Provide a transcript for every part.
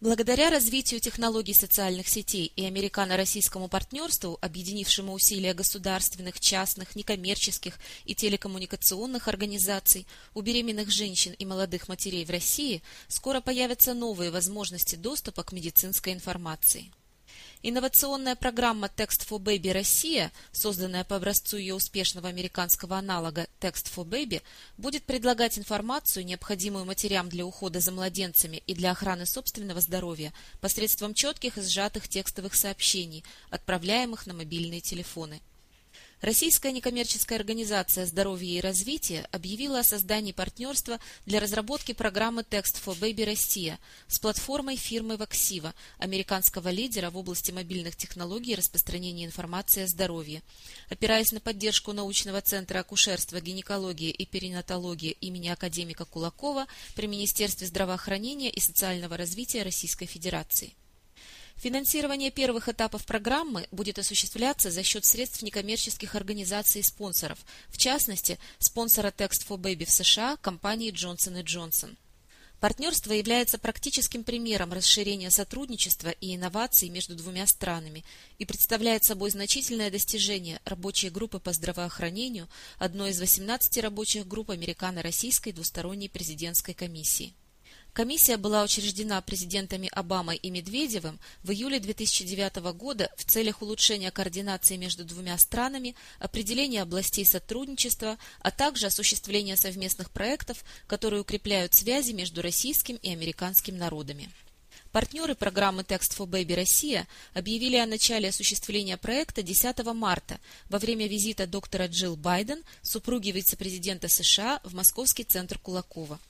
Благодаря развитию технологий социальных сетей и американо-российскому партнерству, объединившему усилия государственных, частных, некоммерческих и телекоммуникационных организаций, у беременных женщин и молодых матерей в России скоро появятся новые возможности доступа к медицинской информации. Инновационная программа Text for Baby Россия, созданная по образцу ее успешного американского аналога Text for Baby, будет предлагать информацию, необходимую матерям для ухода за младенцами и для охраны собственного здоровья, посредством четких и сжатых текстовых сообщений, отправляемых на мобильные телефоны. Российская некоммерческая организация «Здоровье и развитие» объявила о создании партнерства для разработки программы Text for Baby Россия с платформой фирмы Vaxiva, американского лидера в области мобильных технологий и распространения информации о здоровье. Опираясь на поддержку научного центра акушерства, гинекологии и перинатологии имени академика Кулакова при Министерстве здравоохранения и социального развития Российской Федерации. Финансирование первых этапов программы будет осуществляться за счет средств некоммерческих организаций и спонсоров, в частности, спонсора Text for Baby в США компании Johnson Johnson. Партнерство является практическим примером расширения сотрудничества и инноваций между двумя странами и представляет собой значительное достижение рабочей группы по здравоохранению, одной из 18 рабочих групп Американо-Российской двусторонней президентской комиссии. Комиссия была учреждена президентами Обамой и Медведевым в июле 2009 года в целях улучшения координации между двумя странами, определения областей сотрудничества, а также осуществления совместных проектов, которые укрепляют связи между российским и американским народами. Партнеры программы Text for Baby Россия объявили о начале осуществления проекта 10 марта во время визита доктора Джилл Байден, супруги вице-президента США, в Московский центр Кулакова.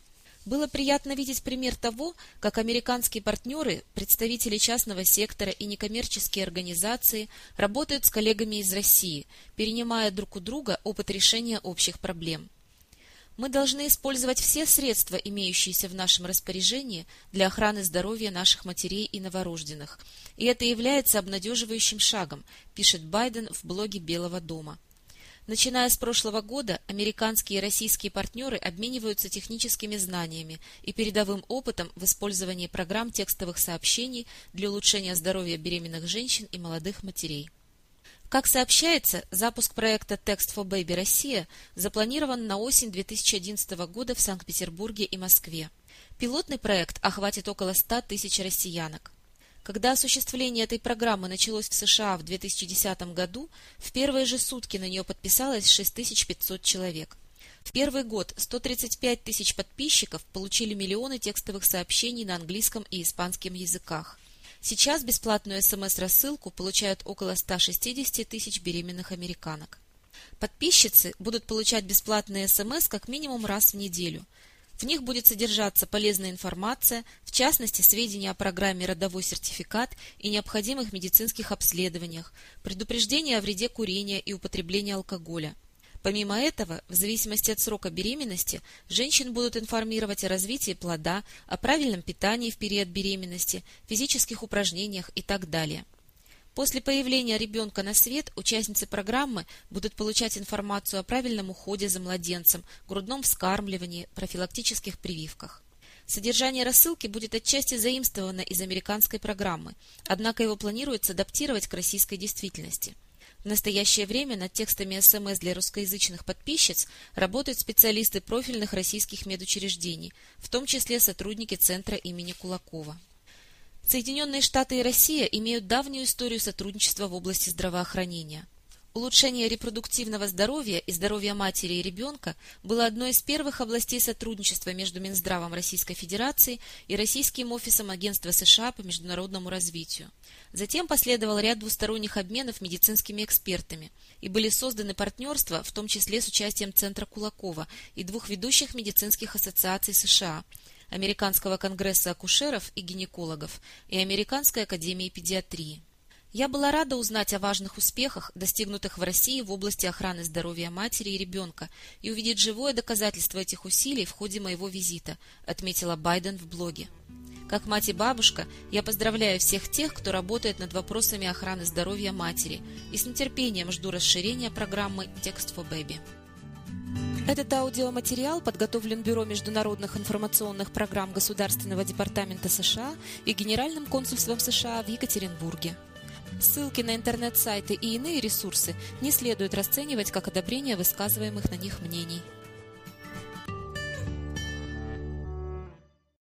Было приятно видеть пример того, как американские партнеры, представители частного сектора и некоммерческие организации работают с коллегами из России, перенимая друг у друга опыт решения общих проблем. Мы должны использовать все средства, имеющиеся в нашем распоряжении, для охраны здоровья наших матерей и новорожденных. И это является обнадеживающим шагом, пишет Байден в блоге Белого дома. Начиная с прошлого года, американские и российские партнеры обмениваются техническими знаниями и передовым опытом в использовании программ текстовых сообщений для улучшения здоровья беременных женщин и молодых матерей. Как сообщается, запуск проекта Text for Baby Россия запланирован на осень 2011 года в Санкт-Петербурге и Москве. Пилотный проект охватит около 100 тысяч россиянок. Когда осуществление этой программы началось в США в 2010 году, в первые же сутки на нее подписалось 6500 человек. В первый год 135 тысяч подписчиков получили миллионы текстовых сообщений на английском и испанском языках. Сейчас бесплатную СМС-рассылку получают около 160 тысяч беременных американок. Подписчицы будут получать бесплатные СМС как минимум раз в неделю – в них будет содержаться полезная информация, в частности, сведения о программе «Родовой сертификат» и необходимых медицинских обследованиях, предупреждение о вреде курения и употребления алкоголя. Помимо этого, в зависимости от срока беременности, женщин будут информировать о развитии плода, о правильном питании в период беременности, физических упражнениях и так далее. После появления ребенка на свет участницы программы будут получать информацию о правильном уходе за младенцем, грудном вскармливании, профилактических прививках. Содержание рассылки будет отчасти заимствовано из американской программы, однако его планируется адаптировать к российской действительности. В настоящее время над текстами СМС для русскоязычных подписчиц работают специалисты профильных российских медучреждений, в том числе сотрудники Центра имени Кулакова. Соединенные Штаты и Россия имеют давнюю историю сотрудничества в области здравоохранения. Улучшение репродуктивного здоровья и здоровья матери и ребенка было одной из первых областей сотрудничества между Минздравом Российской Федерации и Российским офисом Агентства США по международному развитию. Затем последовал ряд двусторонних обменов медицинскими экспертами, и были созданы партнерства, в том числе с участием Центра Кулакова и двух ведущих медицинских ассоциаций США – Американского конгресса акушеров и гинекологов и Американской академии педиатрии. Я была рада узнать о важных успехах, достигнутых в России в области охраны здоровья матери и ребенка, и увидеть живое доказательство этих усилий в ходе моего визита, отметила Байден в блоге. Как мать и бабушка, я поздравляю всех тех, кто работает над вопросами охраны здоровья матери, и с нетерпением жду расширения программы Text for Baby. Этот аудиоматериал подготовлен Бюро международных информационных программ Государственного департамента США и Генеральным консульством США в Екатеринбурге. Ссылки на интернет-сайты и иные ресурсы не следует расценивать как одобрение высказываемых на них мнений.